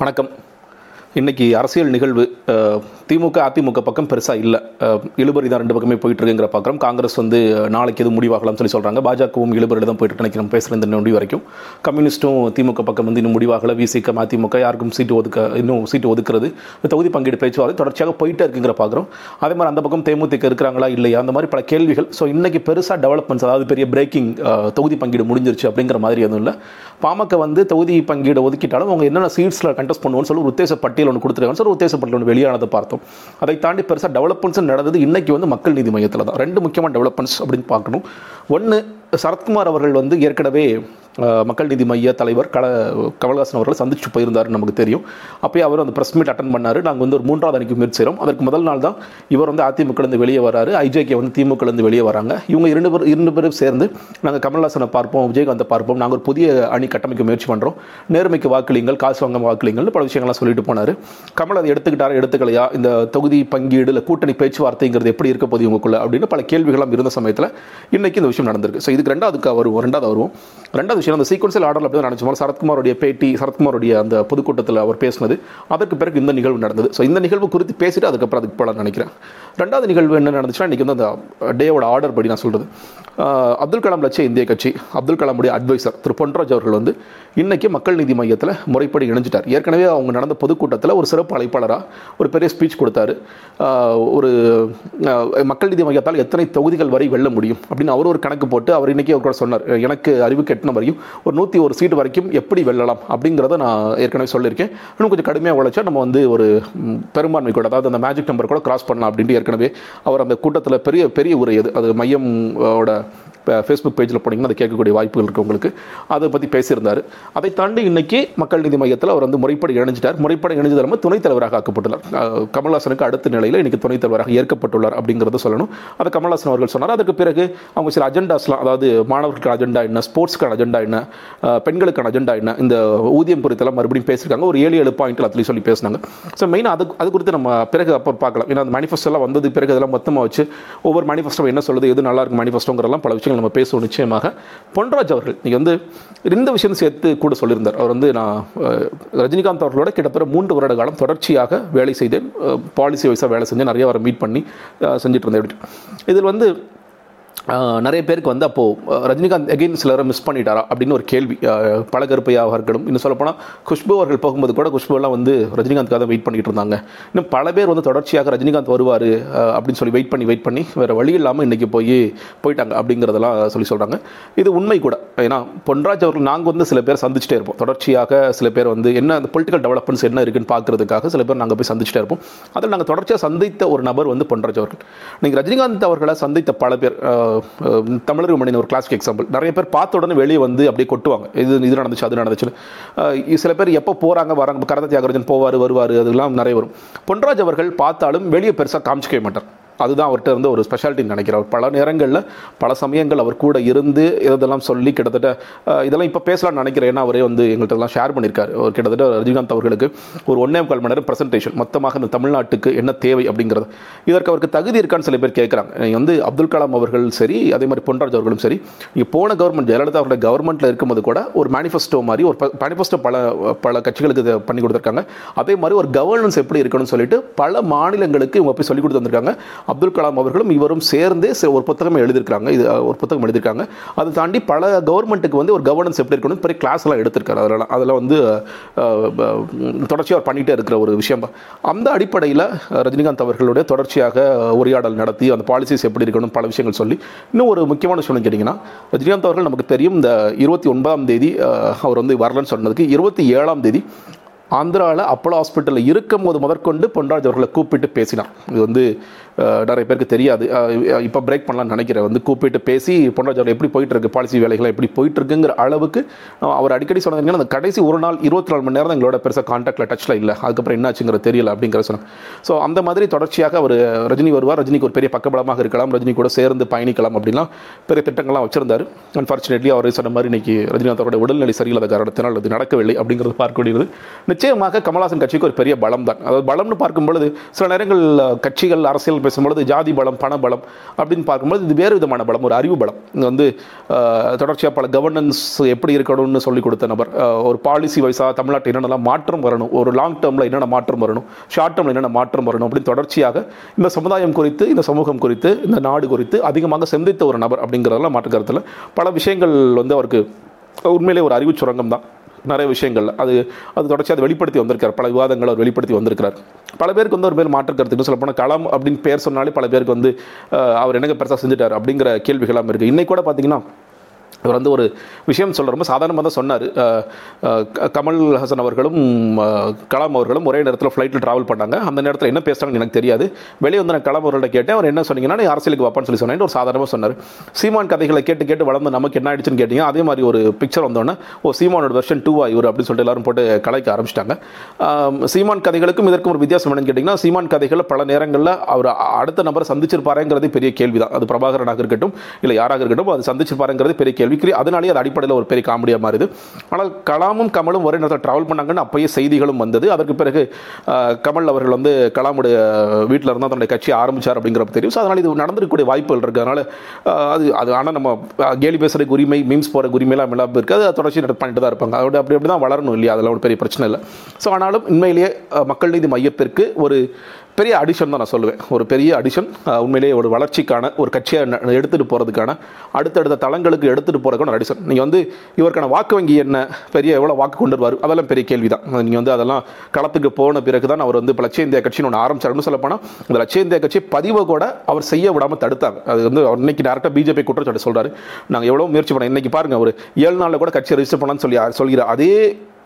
வணக்கம். இன்றைக்கி அரசியல் நிகழ்வு திமுக அதிமுக பக்கம் பெருசாக இல்லை. இழுபறி தான் ரெண்டு பக்கமே போயிட்டு இருக்குங்கிற பார்க்குறோம் காங்கிரஸ் வந்து நாளைக்கு எதுவும் முடிவாகலாம்னு சொல்லி சொல்கிறாங்க பாஜகவும் இழுபறியில் தான் போயிட்டு நினைக்கிறோம் பேசுகிற இந்த நொடி வரைக்கும். கம்யூனிஸ்ட்டும் திமுக பக்கம் வந்து இன்னும் முடிவாகல. விசிக அதிமுக யாருக்கும் சீட்டு ஒதுக்க இன்னும் சீட்டு ஒதுக்குறது இந்த தொகுதி பங்கீடு பேச்சுவார்த்தை தொடர்ச்சியாக போயிட்டே இருக்குங்கிற பார்க்குறோம் அதே மாதிரி அந்த பக்கம் தேமுதிக இருக்கிறாங்களா இல்லையா? அந்த மாதிரி பல கேள்விகள். ஸோ இன்றைக்கி பெருசாக டெவலப்மெண்ட்ஸ் அதாவது பெரிய பிரேக்கிங் தொகுதி பங்கீடு முடிஞ்சிருச்சு அப்படிங்கிற மாதிரி எதுவும் இல்லை. பாமக வந்து தொகுதி பங்கீடு ஒதுக்கிட்டாலும் அவங்க என்னென்ன சீட்ஸில் கண்டெஸ்ட் பண்ணுவோம்னு சொல்லி உத்தேசப்பட்டு பட்டியல் ஒன்று கொடுத்துருக்காங்க. சார் உத்தேச பட்டியல் ஒன்று வெளியானதை பார்த்தோம். அதை தாண்டி பெருசாக டெவலப்மெண்ட்ஸ் நடந்தது இன்றைக்கி வந்து மக்கள் நீதி மையத்தில் தான். ரெண்டு முக்கியமான டெவலப்மெண்ட்ஸ் அப்படின்னு பார்க்கணும். ஒன்று சரத்குமார் அவர்கள் வந்து ஏற்கனவே மக்கள் நீதி மைய தலைவர் கல கமல்ஹாசன் அவர்கள் சந்திச்சு போயிருந்தார் நமக்கு தெரியும். அப்போயே அவர் அந்த ப்ரெஸ் மீட் அட்டன் பண்ணார். நாங்கள் வந்து ஒரு மூன்றாவது அணிக்கு முயற்சி செய்கிறோம் அதற்கு முதல் நாள் தான் இவர் வந்து அதிமுகலேருந்து வெளியே வராரு. ஐஜேகே வந்து திமுகலேருந்து வெளியே வராங்க. இவங்க இரண்டு பேர் இரண்டு பேரும் சேர்ந்து நாங்கள் கமல்ஹாசனை பார்ப்போம் விஜயகாந்தை பார்ப்போம். நாங்கள் ஒரு புதிய அணி கட்டமைக்க முயற்சி பண்ணுறோம் நேர்மைக்கு வாக்களிங்கள் காசு வாங்க வாக்களிங்கள்னு பல விஷயங்கள்லாம் சொல்லிட்டு போனார். கமல் அதை எடுத்துக்கிட்டாரா எடுத்துக்கலையா? இந்த தொகுதி பங்கீடு இல்லை கூட்டணி பேச்சுவார்த்தைங்கிறது எப்படி இருக்க போகுது இவங்களுக்குள்ள அப்படின்னு பல கேள்விகளும் இருந்த சமயத்தில் இன்றைக்கி இந்த விஷயம் நடந்திருக்கு. ஸோ இதுக்கு ரெண்டாவதுக்கு வருவோம் ரெண்டாவது வருவோம். ரெண்டாவது விஷயம் அந்த சீக்வன்சியல் ஆர்டர் அப்படி தான் நினச்சோம் சரத்குமாரோடைய பேட்டி சரத்குமாரோடைய அந்த பொதுக்கூட்டத்தில் அவர் பேசினது. அதற்கு பிறகு இந்த நிகழ்வு நடந்தது. ஸோ இந்த நிகழ்வு குறித்து பேசிட்டு அதுக்கப்புறம் அதுக்கு போல நினைக்கிறேன். ரெண்டாவது நிகழ்வு என்ன நடந்துச்சுன்னா இன்றைக்கி வந்து அந்த டேவோட ஆர்டர் படி நான் சொல்கிறது அப்துல் கலாம் லட்சிய இந்திய கட்சி அப்துல் கலாமுடைய அட்வைசர் திரு பொன்ராஜ் அவர்கள் வந்து இன்னைக்கு மக்கள் நீதி மையத்தில் முறைப்படி இணைஞ்சிட்டார். ஏற்கனவே அவங்க நடந்த பொதுக்கூட்டத்தில் ஒரு சிறப்பு அழைப்பாளராக ஒரு பெரிய ஸ்பீச் கொடுத்தாரு. ஒரு மக்கள் நீதி மையத்தால் எத்தனை தொகுதிகள் வரை வெல்ல முடியும் அப்படின்னு அவர் ஒரு கணக்கு போட்டு அவர் இன்றைக்கி அவர் கூட சொன்னார் எனக்கு அறிவு கெட்டின வரையும் ஒரு நூற்றி ஒரு சீட்டு வரைக்கும் எப்படி வெல்லலாம்? அப்படிங்கிறத நான் ஏற்கனவே சொல்லியிருக்கேன். இன்னும் கொஞ்சம் கடுமையாக உழைச்சா நம்ம வந்து ஒரு பெரும்பான்மை கூட அதாவது அந்த மேஜிக் நம்பர் கூட கிராஸ் பண்ணலாம் அப்படின்ட்டு ஏற்கனவே அவர் அந்த கூட்டத்தில் பெரிய பெரிய உரை அது அது மையம் ஓட ஃபேஸ்புக் பேஜில் போனீங்கன்னா அதை கேட்கக்கூடிய வாய்ப்புகள் இருக்குது உங்களுக்கு. அதை பற்றி பேசியிருந்தார். அதை தாண்டி இன்னைக்கு மக்கள் நீதி மையத்தில் அவர் வந்து முறைப்படி இணைஞ்சிட்டார். முறைப்படி இணைஞ்சது இல்லாமல் துணைத் தலைவராக ஆக்கப்பட்டுள்ளார். கமல்ஹாசனுக்கு அடுத்த நிலையில் இன்னைக்கு துணைத் தலைவராக ஏற்கப்பட்டுள்ளார் அப்படிங்கிறத சொல்லணும். அதை கமல்ஹாசன் அவர்கள் சொன்னார். அதற்கு பிறகு அவங்க சில அஜெண்டாஸ்லாம் அதாவது மாணவர்களுக்கான அஜெண்டா என்ன ஸ்போர்ட்ஸ்க்கான அஜெண்டா என்ன பெண்களுக்கான அஜெண்டா என்ன இந்த ஊதியம் குறித்தெல்லாம் மறுபடியும் பேசியிருக்காங்க. ஒரு ஏழு ஏழு பாயிண்ட் அதுலேயும் சொல்லி பேசினாங்க. ஸோ மெயினாக அது அது குறித்து நம்ம பிறகு அப்போ பார்க்கலாம். ஏன்னா அந்த மேனிஃபெஸ்டோலாம் வந்தது பிறகு இதெல்லாம் மொத்தமாக வச்சு ஒவ்வொரு மேனிஃபெஸ்டோ என்ன சொல்லுது எது நல்லா இருக்கு மேனிஃபெஸ்டோங்கிறலாம் பல விஷயங்கள் நம்ம பேசுவோம் நிச்சயமாக. பொன்ராஜ் அவர்கள் நீங்கள் வந்து இந்த விஷயம் சேர்த்து கூட சொல்லியிருந்தார். அவர் வந்து நான் ரஜினிகாந்த் அவர்களோட கிட்டத்தட்ட மூன்று வருட காலம் தொடர்ச்சியாக வேலை செய்தேன். பாலிசி வைஸாக வேலை செஞ்சேன். நிறைய வர மீட் பண்ணி செஞ்சுட்டு இருந்தேன். இதில் வந்து நிறைய பேருக்கு வந்து அப்போது ரஜினிகாந்த் எகைன் சிலரை மிஸ் பண்ணிட்டாரா அப்படின்னு ஒரு கேள்வி பழகருப்பையாக இருக்கட்டும். இன்னும் சொல்லப்போனால் குஷ்பு அவர்கள் போகும்போது கூட குஷ்புலாம் வந்து ரஜினிகாந்த்காக வெயிட் பண்ணிகிட்டு இருந்தாங்க. இன்னும் பல பேர் வந்து தொடர்ச்சியாக ரஜினிகாந்த் வருவார் அப்படின்னு சொல்லி வெயிட் பண்ணி வெயிட் பண்ணி வேறு வழி இல்லாமல் இன்றைக்கி போய் போயிட்டாங்க அப்படிங்கிறதெல்லாம் சொல்லி சொல்கிறாங்க இது உண்மை கூட. ஏன்னா பொன்ராஜ் அவர்கள் நாங்கள் வந்து சில பேர் சந்திச்சுட்டே இருப்போம். தொடர்ச்சியாக சில பேர் வந்து என்ன அந்த பொலிட்டிக்கல் டெவலப்மெண்ட்ஸ் என்ன இருக்குன்னு பார்க்குறதுக்காக சில பேர் நாங்கள் போய் சந்திச்சுட்டே இருப்போம். அதில் நாங்கள் தொடர்ச்சியாக சந்தித்த ஒரு நபர் வந்து பொன்ராஜ் அவர்கள். நீங்கள் ரஜினிகாந்த் அவர்களை சந்தித்த பல பேர் தமிழர் மணியின் ஒரு கிளாசிக் எக்ஸாம்பிள் நிறைய பேர் பார்த்த உடனே வெளியே வந்து அப்படியே கொட்டுவாங்க. இது இது நடந்துச்சு அது நடந்துச்சுன்னு. சில பேர் எப்போ போகிறாங்க வராங்க கரத தியாகராஜன் போவார் வருவார் அதெல்லாம் நிறைய வரும். பொன்ராஜ் அவர்கள் பார்த்தாலும் வெளியே பெருசாக காமிச்சிக்கவே மாட்டார். அதுதான் அவர்கிட்ட இருந்து ஒரு ஸ்பெஷாலிட்டின்னு நினைக்கிறேன். அவர் பல நேரங்களில் பல சமயங்கள் அவர் கூட இருந்து இதெல்லாம் சொல்லி கிட்டத்தட்ட இதெல்லாம் இப்போ பேசலாம்னு நினைக்கிறேன். ஏன்னா அவரே வந்து எங்கள்கிட்டலாம் ஷேர் பண்ணியிருக்காரு. அவர் கிட்டத்தட்ட ரஜினிகாந்த் அவர்களுக்கு ஒரு ஒன்றே கால் மணி நேரம் ப்ரெசன்டேஷன் மொத்தமாக இந்த தமிழ்நாட்டுக்கு என்ன தேவை அப்படிங்கிறது. இதற்கு அவருக்கு தகுதி இருக்கான்னு சில பேர் கேட்குறாங்க. நீங்கள் வந்து அப்துல் கலாம் அவர்கள் சரி அதே மாதிரி பொன்ராஜ் அவர்களும் சரி நீங்கள் போன கவர்மெண்ட் ஜெயலலிதா அவருடைய கவர்மெண்ட்டில் இருக்கும்போது கூட ஒரு மேனிஃபெஸ்டோ மாதிரி ஒரு மேனிஃபெஸ்டோ பல பல கட்சிகளுக்கு இதை பண்ணி கொடுத்துருக்காங்க. அதே மாதிரி ஒரு கவர்னன்ஸ் எப்படி இருக்கணும்னு சொல்லிட்டு பல மாநிலங்களுக்கு இவங்க போய் சொல்லி கொடுத்து வந்திருக்காங்க. அப்துல் கலாம் அவர்களும் இவரும் சேர்ந்தே ஒரு புத்தகம் எழுதியிருக்காங்க இது ஒரு புத்தகம் எழுதியிருக்காங்க. அதை தாண்டி பல கவர்மெண்ட்டுக்கு வந்து ஒரு கவர்னன்ஸ் எப்படி இருக்கணும் பெரிய கிளாஸ்லாம் எடுத்திருக்காரு. அதெல்லாம் அதில் வந்து தொடர்ச்சியாக பண்ணிகிட்டே இருக்கிற ஒரு விஷயம். அந்த அடிப்படையில் ரஜினிகாந்த் அவர்களுடைய தொடர்ச்சியாக உரையாடல் நடத்தி அந்த பாலிசிஸ் எப்படி இருக்கணும் பல விஷயங்கள் சொல்லி இன்னும் ஒரு முக்கியமான விஷயம் கேட்டிங்கன்னா ரஜினிகாந்த் அவர்கள் நமக்கு தெரியும் இந்த இருபத்தி ஒன்பதாம் தேதி அவர் வந்து வரலன்னு சொன்னதுக்கு இருபத்தி ஏழாம் தேதி ஆந்திராவில் அப்போலோ ஹாஸ்பிட்டலில் இருக்கும் போது முதற்கொண்டு பொன்ராஜ் அவர்களை கூப்பிட்டு பேசினார் இது வந்து நிறைய பேருக்கு தெரியாது. இப்போ பிரேக் பண்ணலாம்னு நினைக்கிறேன். வந்து கூப்பிட்டு பேசி பொன்ராஜ் அவர்கள் எப்படி போயிட்டு இருக்கு பாலிசி வேலைகள் எப்படி போயிட்டு இருக்குங்கிற அளவுக்கு அவர் அடிக்கடி சொன்னது அந்த கடைசி ஒரு நாள் இருபத்தி நாலு மணி நேரம் எங்களோட பெருசாக காண்டாக்டில் டச்சில் இல்லை. அதுக்கப்புறம் என்னாச்சுங்கிறது தெரியல அப்படிங்கிற சொன்னாங்க. ஸோ அந்த மாதிரி தொடர்ச்சியாக அவர் ரஜினி வருவார். ரஜினிக்கு ஒரு பெரிய பக்கபலமாக இருக்கலாம். ரஜினி கூட சேர்ந்து பயணிக்கலாம் அப்படின்லாம் பெரிய திட்டங்கள்லாம் வச்சிருந்தார். அன்ஃபார்ச்சுனேட்லி அவர் சொன்ன மாதிரி இன்னைக்கு ரஜினிகாந்த் அவருடைய உடல்நிலை சரியில்லாத காரணத்தினால் அது நடக்கவில்லை அப்படிங்கிறது பார்க்க முடியுது நிச்சயமாக கமல்ஹாசன் கட்சிக்கு ஒரு பெரிய பலம் தான் அதாவது பலம்னு பார்க்கும் பொழுது சில நேரங்கள் கட்சிகள் அரசியல் பேசும்பொழுது ஜாதி பலம் பண பலம் அப்படின்னு பார்க்கும்போது இது வேறு விதமான பலம் ஒரு அறிவு பலம். இது வந்து தொடர்ச்சியாக பல கவர்னன்ஸ் எப்படி இருக்கணும்னு சொல்லி கொடுத்த நபர் ஒரு பாலிசி வைஸாக தமிழ்நாட்டில் என்னென்னலாம் மாற்றம் வரணும் ஒரு லாங் டேர்மில் என்னென்ன மாற்றம் வரணும் ஷார்ட் டேர்மில் என்னென்ன மாற்றம் வரணும் அப்படின்னு தொடர்ச்சியாக இந்த சமுதாயம் குறித்து இந்த சமூகம் குறித்து இந்த நாடு குறித்து அதிகமாக சிந்தித்த ஒரு நபர் அப்படிங்கிறதெல்லாம் மாற்றுக்கிறதுல பல விஷயங்கள் வந்து அவருக்கு உண்மையிலே ஒரு அறிவு சுரங்கம் தான். நிறைய விஷயங்கள். அது அது தொடர்ச்சி அதை வெளிப்படுத்தி வந்திருக்கார். பல விவாதங்களை அவர் வெளிப்படுத்தி வந்திருக்கிறார். பல பேருக்கு வந்து ஒரு பேர் மாற்று கருத்துக்கு சொல்ல போனால் களம் அப்படின்னு பேர் சொன்னாலே பல பேருக்கு வந்து அவர் என்னங்க பெருசாக செஞ்சுட்டார் அப்படிங்கிற கேள்விகளாக இருக்குது இன்னைக்கு கூட பார்த்தீங்கன்னா இவர் வந்து ஒரு விஷயம் சொல்ல ரொம்ப சாதாரணமாக தான் சொன்னார். கமல் ஹசன் அவர்களும் கலாம் அவர்களும் ஒரே நேரத்தில் ஃப்ளைட்டில் ட்ராவல் பண்ணாங்க. அந்த நேரத்தில் என்ன பேசுகிறாங்கன்னு எனக்கு தெரியாது. வெளியே வந்து நான் கலாம் அவர்கள்ட்ட கேட்டேன். அவர் என்ன சொன்னீங்கன்னா நீ அரசியலுக்கு வாப்பான்னு சொல்லி சொன்னேன். ஒரு சாதாரணமாக சொன்னார். சீமான் கதைகளை கேட்டு கேட்டு வளர்ந்து நமக்கு என்ன ஆயிடுச்சுன்னு கேட்டீங்க அதே மாதிரி ஒரு பிக்சர் வந்தோன்னே ஓ சீமானோட வெர்ஷன் டூவா இவர்? அப்படின்னு சொல்லிட்டு எல்லாரும் போட்டு கலைக்க ஆரம்பிச்சிட்டாங்க. சீமான் கதைகளுக்கும் இதற்கும் ஒரு வித்தியாசம் என்னன்னு கேட்டிங்கன்னா சீமான் கதைகளில் பல நேரங்களில் அவர் அடுத்த நபரை சந்திச்சிருப்பாருங்கிறது பெரிய கேள்வி தான் அது பிரபாகரனாக இருக்கட்டும் இல்லை யாராக இருக்கட்டும் அது சந்திச்சிருப்பாருங்கிறது பெரிய கேள்விக்குரிய அதனாலேயே அது அடிப்படையில் ஒரு பெரிய காமெடியாக மாறுது. ஆனால் கலாமும் கமலும் ஒரே நேரத்தில் ட்ராவல் பண்ணாங்கன்னு அப்பயே செய்திகளும் வந்தது. அதற்கு பிறகு கமல் அவர்கள் வந்து கலாமுடைய வீட்டில் இருந்தால் தன்னுடைய கட்சி ஆரம்பிச்சார் அப்படிங்கிறப்ப தெரியும். ஸோ அதனால் இது நடந்திருக்கக்கூடிய வாய்ப்புகள் இருக்குது அதனால் அது அது ஆனால் நம்ம கேலி பேசுகிறதுக்கு உரிமை மீம்ஸ் போகிற உரிமையெல்லாம் எல்லாம் இருக்குது அது தொடர்ச்சி பண்ணிட்டு தான் இருப்பாங்க. அதோட அப்படி அப்படி தான் வளரணும் இல்லையா? அதெல்லாம் ஒரு பெரிய பிரச்சனை இல்லை. ஸோ ஆனாலும் உண்மையிலேயே மக்கள் நீதி மையத்திற்கு ஒரு பெரிய அடிஷன் தான் நான் சொல்லுவேன். ஒரு பெரிய அடிஷன் உண்மையிலேயே ஒரு வளர்ச்சிக்கான ஒரு கட்சியை எடுத்துகிட்டு போகிறதுக்கான அடுத்தடுத்த தளங்களுக்கு எடுத்துகிட்டு போகிறதுக்கான அடிஷன் நீங்கள் வந்து இவருக்கான வாக்கு வங்கி என்ன பெரிய எவ்வளோ வாக்கு கொண்டு வருவார் அதெல்லாம் பெரிய கேள்வி தான் நீங்கள் வந்து அதெல்லாம் களத்துக்கு போன பிறகு தான் அவர் வந்து இப்போ லட்சிய இந்தியா கட்சின்னு ஒன்று ஆரம்பிச்சாருன்னு சொல்லப்போனால் இந்த லட்சிய இந்தியா கட்சி பதிவை கூட அவர் செய்ய விடாமல் தடுத்தாங்க. அது வந்து அவர் இன்னைக்கு டேரக்டாக பிஜேபி குற்றச்சாட்டு சொல்கிறார் நாங்கள் எவ்வளோ முயற்சி பண்ணோம். இன்றைக்கி பாருங்கள் ஒரு ஏழு நாளில் கூட கட்சியை ரெஜிஸ்டர் பண்ணான்னு சொல்லி சொல்கிற அதே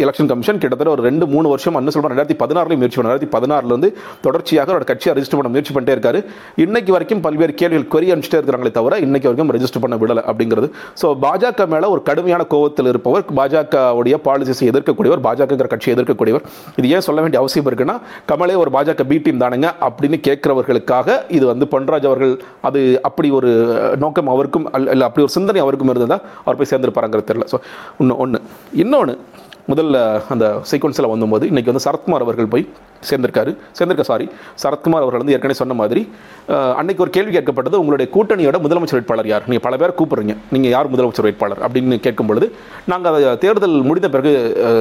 எலெக்ஷன் கமிஷன் கிட்டத்தட்ட ஒரு ரெண்டு மூணு வருஷம் என்ன சொல்றேன் ரெண்டாயிரத்தி பதினாறுலேயும் முயற்சி பண்ண ரெண்டாயிரத்தி பதினாறுலேருந்து தொடர்ச்சியாக அவரோட கட்சியை ரெஜிஸ்டர் பண்ண முயற்சி பண்ணிட்டே இருக்காரு. இன்னைக்கு வரைக்கும் பல்வேறு கேள்விகள் கொரி அனுப்பிச்சிட்டே இருக்கிறாங்களே தவிர இன்னைக்கு வரைக்கும் ரெஜிஸ்டர் பண்ண விடலை அப்படிங்கிறது. ஸோ பாஜக மேலே ஒரு கடுமையான கோவத்தில் இருப்பவர் பாஜகவுடைய பாலிசிஸை எதிர்க்கக்கூடியவர் பாஜகங்கிற கட்சியை எதிர்க்கக்கூடியவர். இது ஏன் சொல்ல வேண்டிய அவசியம் இருக்குன்னா கமலே ஒரு பாஜக பி டீம் தானுங்க அப்படின்னு கேட்கிறவர்களுக்காக இது வந்து பொன்ராஜ் அவர்கள் அது அப்படி ஒரு நோக்கம் அவருக்கும் அல்ல அப்படி ஒரு சிந்தனை அவருக்கும் இருந்ததா அவர் போய் சேர்ந்திருப்பாருங்கிறது தெரியல. ஸோ இன்னும் ஒன்று இன்னொன்று முதல்ல அந்த சீக்வன்ஸில் வந்தபோது இன்றைக்கி வந்து சரத்குமார் அவர்கள் போய் சேர்ந்திருக்காரு. சேர்ந்திருக்க சாரி சரத்குமார் அவர்கள் வந்து ஏற்கனவே சொன்ன மாதிரி அன்னைக்கு ஒரு கேள்வி கேட்கப்பட்டது உங்களுடைய கூட்டணியோட முதலமைச்சர் வேட்பாளர் யார்? நீங்கள் பல பேர் கூப்பிட்றீங்க. நீங்கள் யார் முதலமைச்சர் வேட்பாளர்? அப்படின்னு கேட்கும் பொழுது நாங்கள் அதை தேர்தல் முடிந்த பிறகு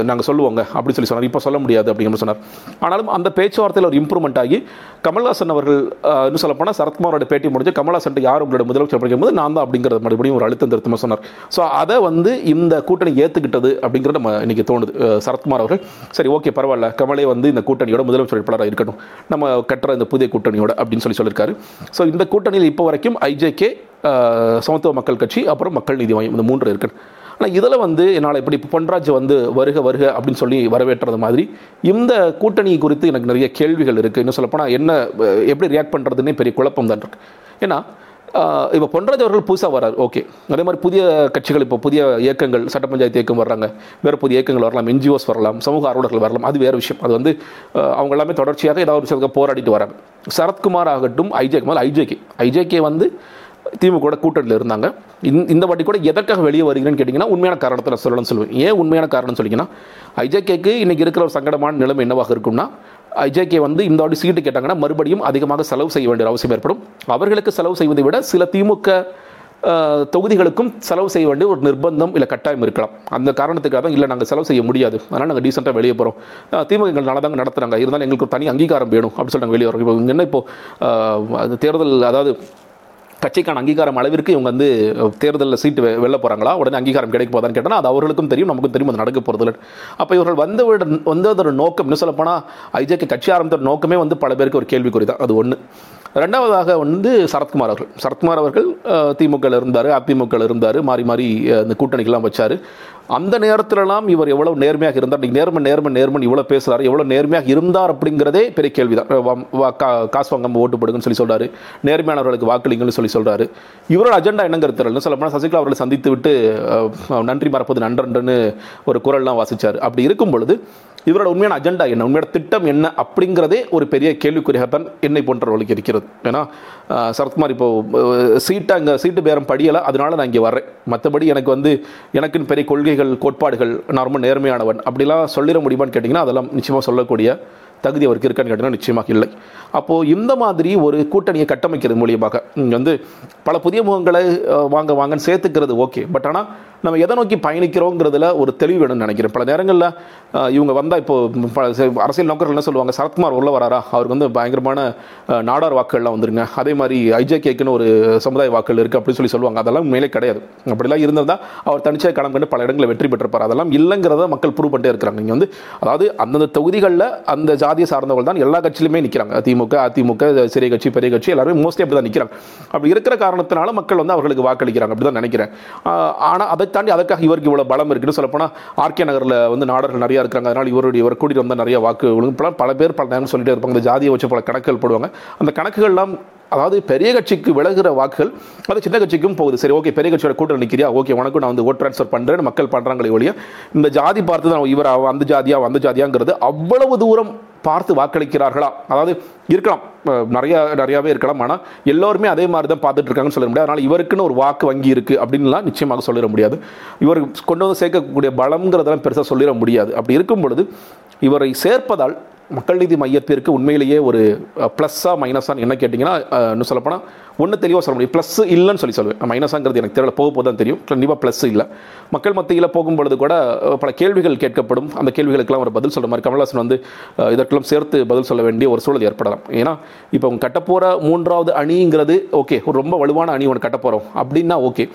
நாங்கள் சொல்லுவோங்க அப்படின்னு சொல்லி சொன்னார். இப்போ சொல்ல முடியாது அப்படிங்கிற சொன்னார். ஆனாலும் அந்த பேச்சுவார்த்தையில் ஒரு இம்ப்ரூவ்மெண்ட் ஆகி கமல்ஹாசன் அவர்கள் இன்னும் சொல்லப்போனால் சரத்குமாரோட பேட்டி முடிஞ்சு கமல்ஹாசன் யார் உங்களோட முதலமைச்சர் படிக்கும்போது நான் தான் அப்படிங்கிறத மறுபடியும் ஒரு அழுத்தம் திருத்தமாக சொன்னார். ஸோ அதை வந்து இந்த கூட்டணி ஏற்றுக்கிட்டது அப்படிங்கிறது நம்ம இன்னைக்கு தோணுது. சரத்குமார் அவர்கள். சரி ஓகே பரவாயில்ல. கமலே வந்து இந்த கூட்டணியோட முதலமைச்சர் வேட்பாளராக இருக்கட்டும். நம்ம கட்டுற இந்த புதிய கூட்டணியோட அப்படின்னு சொல்லி சொல்லியிருக்காரு. ஸோ இந்த கூட்டணியில் இப்போ வரைக்கும் ஐஜேகே சமத்துவ மக்கள் கட்சி அப்புறம் மக்கள் நீதி வாயம் இந்த மூன்று இருக்கு. ஆனால் இதில் வந்து என்னால் இப்படி பொன்ராஜ் வந்து வருக வருக அப்படின்னு சொல்லி வரவேற்றது மாதிரி இந்த கூட்டணி குறித்து எனக்கு நிறைய கேள்விகள் இருக்குது இன்னும் சொல்லப்போனால் என்ன எப்படி ரியாக்ட் பண்ணுறதுன்னே பெரிய குழப்பம் தான் இருக்குது ஏன்னா இப்போ பொன்ராஜ் அவர்கள் புதுசாக வரார் ஓகே அதே மாதிரி புதிய கட்சிகள் இப்போ புதிய இயக்கங்கள் சட்ட பஞ்சாயத்து இயக்கம் வர்றாங்க. வேறு புதிய இயக்கங்கள் வரலாம் என்ஜிஓஸ் வரலாம் சமூக ஆர்வலர்கள் வரலாம். அது வேறு விஷயம். அது வந்து அவங்க எல்லாமே தொடர்ச்சியாக ஏதாவது ஒரு விஷயத்துக்கு போராடிட்டு வராங்க. சரத்குமார் ஆகட்டும் ஐஜேக்கு முதல்ல ஐஜேகே ஐஜேகே வந்து திமுக கூட்டணியில் இருந்தாங்க. இந்த இந்த வாட்டி கூட எதற்காக வெளியே வருகிறேன்னு கேட்டிங்கன்னா உண்மையான காரணத்தை நான் சொல்லணும்னு சொல்லுவேன். ஏன் உண்மையான காரணம் சொல்லிங்கன்னா ஐஜேகேக்கு இன்னைக்கு இருக்கிற ஒரு சங்கடமான நிலைமை என்னவாக இருக்கும்னா ஐஜேகே வந்து இந்த வாட்டி சீட்டு கேட்டாங்கன்னா மறுபடியும் அதிகமாக செலவு செய்ய வேண்டிய அவசியம் ஏற்படும். அவர்களுக்கு செலவு செய்வதை விட சில திமுக தொகுதிகளுக்கும் செலவு செய்ய வேண்டிய ஒரு நிர்பந்தம் இல்லை கட்டாயம் இருக்கலாம். அந்த காரணத்துக்காக தான் இல்லை நாங்கள் செலவு செய்ய முடியாது. அதனால் நாங்கள் டீசெண்டாக வெளியே போகிறோம் திமுக எங்கள் நல்லா நடத்துகிறாங்க இருந்தாலும் எங்களுக்கு ஒரு தனி அங்கீகாரம் வேணும். அப்படின்னு சொல்லிட்டு நாங்கள் வெளியே வரோம் இப்போ என்ன இப்போது அது தேர்தல் அதாவது கட்சிக்கான அங்கீகாரம் அளவிற்கு இவங்க வந்து தேர்தலில் சீட்டு வெளில போகிறாங்களா உடனே அங்கீகாரம் கிடைக்க போதான்னு கேட்டால் அது அவர்களுக்கும் தெரியும் நமக்கும் தெரியும் அது நடக்க போகிறது அப்போ இவர்கள் வந்தவிட வந்ததோட நோக்கம் இன்னும் சொல்லப்போனால் ஐஜேக்கு கட்சி ஆரம்பித்த நோக்கமே வந்து பல பேருக்கு ஒரு கேள்விக்குறி தான். அது ஒன்று ரெண்டாவதாக வந்து சரத்குமார் அவர்கள். சரத்குமார் அவர்கள் திமுகவில் இருந்தார் அதிமுகவில் இருந்தார் மாறி மாறி அந்த இந்த கூட்டணிக்கெல்லாம் வச்சார். அந்த நேரத்திலலாம் இவர் எவ்வளவு நேர்மையாக இருந்தார்? இன்றைக்கி நேர்மை நேர்மை நேர்மன் இவ்வளோ பேசுகிறார் எவ்வளோ நேர்மையாக இருந்தார் அப்படிங்கிறதே பெரிய கேள்விதான். கா காசு வாங்க ஓட்டு போடுங்கன்னு சொல்லி சொல்றாரு. நேர்மையானவர்களுக்கு வாக்களிங்கன்னு சொல்லி சொல்றாரு. இவரோட அஜெண்டா என்னங்கிறது தெரியல சொல்ல போனால் சசிகலா அவர்களை சந்தித்து விட்டு நன்றி மறப்பது நன்றன்றுன்னு ஒரு குரல்லாம் வாசிச்சார். அப்படி இருக்கும் பொழுது இவரோட உண்மையான அஜெண்டா என்ன? உண்மையான திட்டம் என்ன? அப்படிங்கிறதே ஒரு பெரிய கேள்விக்குறியாகத்தான் என்னை போன்றவர்களுக்கு இருக்கிறது. ஏன்னா சரத்குமார் இப்போ சீட்டை அங்கே சீட்டு பேரம் படியலை. அதனால நான் இங்கே வர்றேன். மற்றபடி எனக்கு வந்து எனக்குன்னு பெரிய கொள்கை கொள்கைகள் கோட்பாடுகள் நான் ரொம்ப நேர்மையானவன் அப்படிலாம் சொல்லிட முடியுமான்னு கேட்டிங்கன்னா அதெல்லாம் நிச்சயமாக சொல்லக்கூடிய தகுதி அவருக்கு இருக்கான்னு கேட்டிங்கன்னா நிச்சயமாக இல்லை. அப்போது இந்த மாதிரி ஒரு கூட்டணியை கட்டமைக்கிறது மூலியமாக இங்க வந்து பல புதிய முகங்களை வாங்க வாங்கன்னு சேர்த்துக்கிறது ஓகே. பட் ஆனால் நம்ம எதை நோக்கி பயணிக்கிறோங்கிறதுல ஒரு தெளிவு வேணும்னு நினைக்கிறேன். பல நேரங்களில் இவங்க வந்தால் இப்போது ச- அரசியல் நோக்கர்கள் என்ன சொல்லுவாங்க? சரத்குமார் உள்ள வராரா? அவருக்கு வந்து பயங்கரமான நாடார் வாக்குகள்லாம் வந்துருங்க. அதே மாதிரி ஐஜேகேக்குன்னு ஒரு சமுதாய வாக்குகள் இருக்குது அப்படின்னு சொல்லி சொல்லுவாங்க. அதெல்லாம் மேலே கிடையாது. அப்படிலாம் இருந்திருந்தால் அவர் தனிச்சாக களம் கண்டு பல இடங்களில் வெற்றி பெற்றிருப்பார். அதெல்லாம் இல்லைங்கிறத மக்கள் ப்ரூவ் பண்ணிட்டே இருக்கிறாங்க. இங்கே வந்து அதாவது அந்தந்த தொகுதிகளில் அந்த ஜாதியை சார்ந்தவர்கள் தான் எல்லா கட்சியிலுமே நிற்கிறாங்க திமுக அதிமுக சிறிய கட்சி பெரிய கட்சி எல்லாருமே மோஸ்ட்லி அப்படி தான் நிற்கிறாங்க அப்படி இருக்கிற காரணத்தினால மக்கள் வந்து அவர்களுக்கு வாக்களிக்கிறாங்க. அப்படி தான் நினைக்கிறேன் ஆனால் அதை தாண்டி அதுக்காக இவருக்கு இவ்வளோ பலம் இருக்குன்னு சொல்லப்போனால் ஆர்கே நகரில் வந்து நாடர்கள் நிறையா இருக்காங்க அதனால் இவருடைய இவர் கூட்டிகிட்டு வந்தால் நிறைய வாக்கு விழுங்கும். பல பேர் பல நேரம் சொல்லிட்டே இருப்பாங்க இந்த ஜாதியை வச்சு பல கணக்குகள் போடுவாங்க அந்த கணக்குகள்லாம் அதாவது பெரிய கட்சிக்கு விலகிற வாக்குகள் அது சின்ன கட்சிக்கும் போகுது. சரி ஓகே பெரிய கட்சியோட கூட்டம் நிற்கிறியா ஓகே உனக்கு நான் வந்து ஓட் ட்ரான்ஸ்ஃபர் பண்ணுறேன் மக்கள் பண்ணுறாங்களே ஒழிய இந்த ஜாதி பார்த்து தான் இவர் அந்த ஜாதியா அந்த ஜாதியாங்கிறது அவ்வளவு தூரம் பார்த்து வாக்களிக்கிறார்களா? அதாவது இருக்கலாம் நிறையா நிறைய நிறையாவே இருக்கலாம். ஆனால் எல்லோருமே அதே மாதிரி தான் பார்த்துட்டு இருக்காங்கன்னு சொல்ல முடியாது. அதனால் இவருக்குன்னு ஒரு வாக்கு வங்கி இருக்குது அப்படின்லாம் நிச்சயமாக சொல்லிட முடியாது. இவர் கொண்டு வந்து சேர்க்கக்கூடிய பலம்ங்கிறதெல்லாம் பெருசாக சொல்லிட முடியாது. அப்படி இருக்கும் பொழுது இவரை சேர்ப்பதால் மக்கள் நீதி மையத்திற்கு உண்மையிலேயே ஒரு ப்ளஸ்ஸாக மைனஸான்னு என்ன கேட்டிங்கன்னா இன்னும் சொல்லப்போனால் ஒன்று தெளிவாக சொல்ல முடியும். ப்ளஸ் இல்லைன்னு சொல்லி சொல்லுவேன். மைனஸாங்கிறது எனக்கு தெரியல போக போது தான் தெரியும். கண்டிப்பாக ப்ளஸ் இல்லை. மக்கள் மத்தியில் போகும்பொழுது கூட பல கேள்விகள் கேட்கப்படும். அந்த கேள்விகளுக்கெல்லாம் ஒரு பதில் சொல்கிற மாதிரி கமல்ஹாசன் வந்து இதற்கெல்லாம் சேர்த்து பதில் சொல்ல வேண்டிய ஒரு சூழல் ஏற்படலாம். ஏன்னா இப்போ அவங்க கட்டப்போகிற மூன்றாவது அணிங்கிறது ஓகே ஒரு ரொம்ப வலுவான அணி ஒன்று கட்டப்போகிறோம் அப்படின்னா ஓகே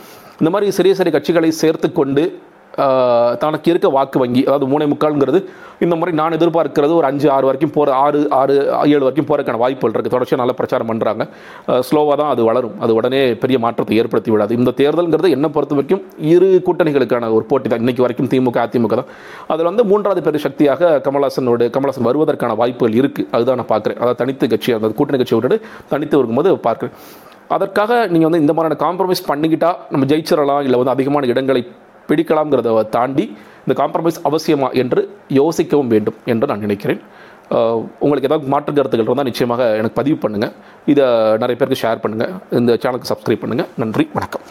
இந்த மாதிரி சிறிய சிறிய கட்சிகளை சேர்த்து கொண்டு தனக்கு இருக்க வாக்கு வங்கி அதாவது மூணே முக்கால்ங்கிறது இந்த மாதிரி நான் எதிர்பார்க்கிறது ஒரு அஞ்சு ஆறு வரைக்கும் போகிற ஆறு ஆறு ஏழு வரைக்கும் போகிறதுக்கான வாய்ப்புகள் இருக்குது தொடர்ச்சியாக நல்லா பிரச்சாரம் பண்ணுறாங்க ஸ்லோவாக தான் அது வளரும். அது உடனே பெரிய மாற்றத்தை ஏற்படுத்தி விடாது. இந்த தேர்தல்ங்கிறது என்னை பொறுத்த வரைக்கும் இரு கூட்டணிகளுக்கான ஒரு போட்டி தான். இன்றைக்கி வரைக்கும் திமுக அதிமுக தான். அதில் வந்து மூன்றாவது பெரிய சக்தியாக கமல்ஹாசனோட கமல்ஹாசன் வருவதற்கான வாய்ப்புகள் இருக்குது அதுதான் நான் பார்க்குறேன். அதாவது தனித்து கட்சி அந்த கூட்டணி கட்சியை விட்டுட்டு தனித்து இருக்கும்போது பார்க்குறேன். அதற்காக நீங்கள் வந்து இந்த மாதிரியான காம்ப்ரமைஸ் பண்ணிக்கிட்டால் நம்ம ஜெயிச்சிடலாம் இல்லை வந்து அதிகமான இடங்களை பிடிக்கலாம்ங்கிறத தாண்டி இந்த காம்ப்ரமைஸ் அவசியமா என்று யோசிக்கவும் வேண்டும் என்று நான் நினைக்கிறேன். உங்களுக்கு ஏதாவது மாற்று கருத்துக்கள் இருந்தால் நிச்சயமாக எனக்கு பதிவு பண்ணுங்கள் இதை நிறைய பேருக்கு ஷேர் பண்ணுங்கள் இந்த சேனலுக்கு சப்ஸ்கிரைப் பண்ணுங்கள் நன்றி. வணக்கம்.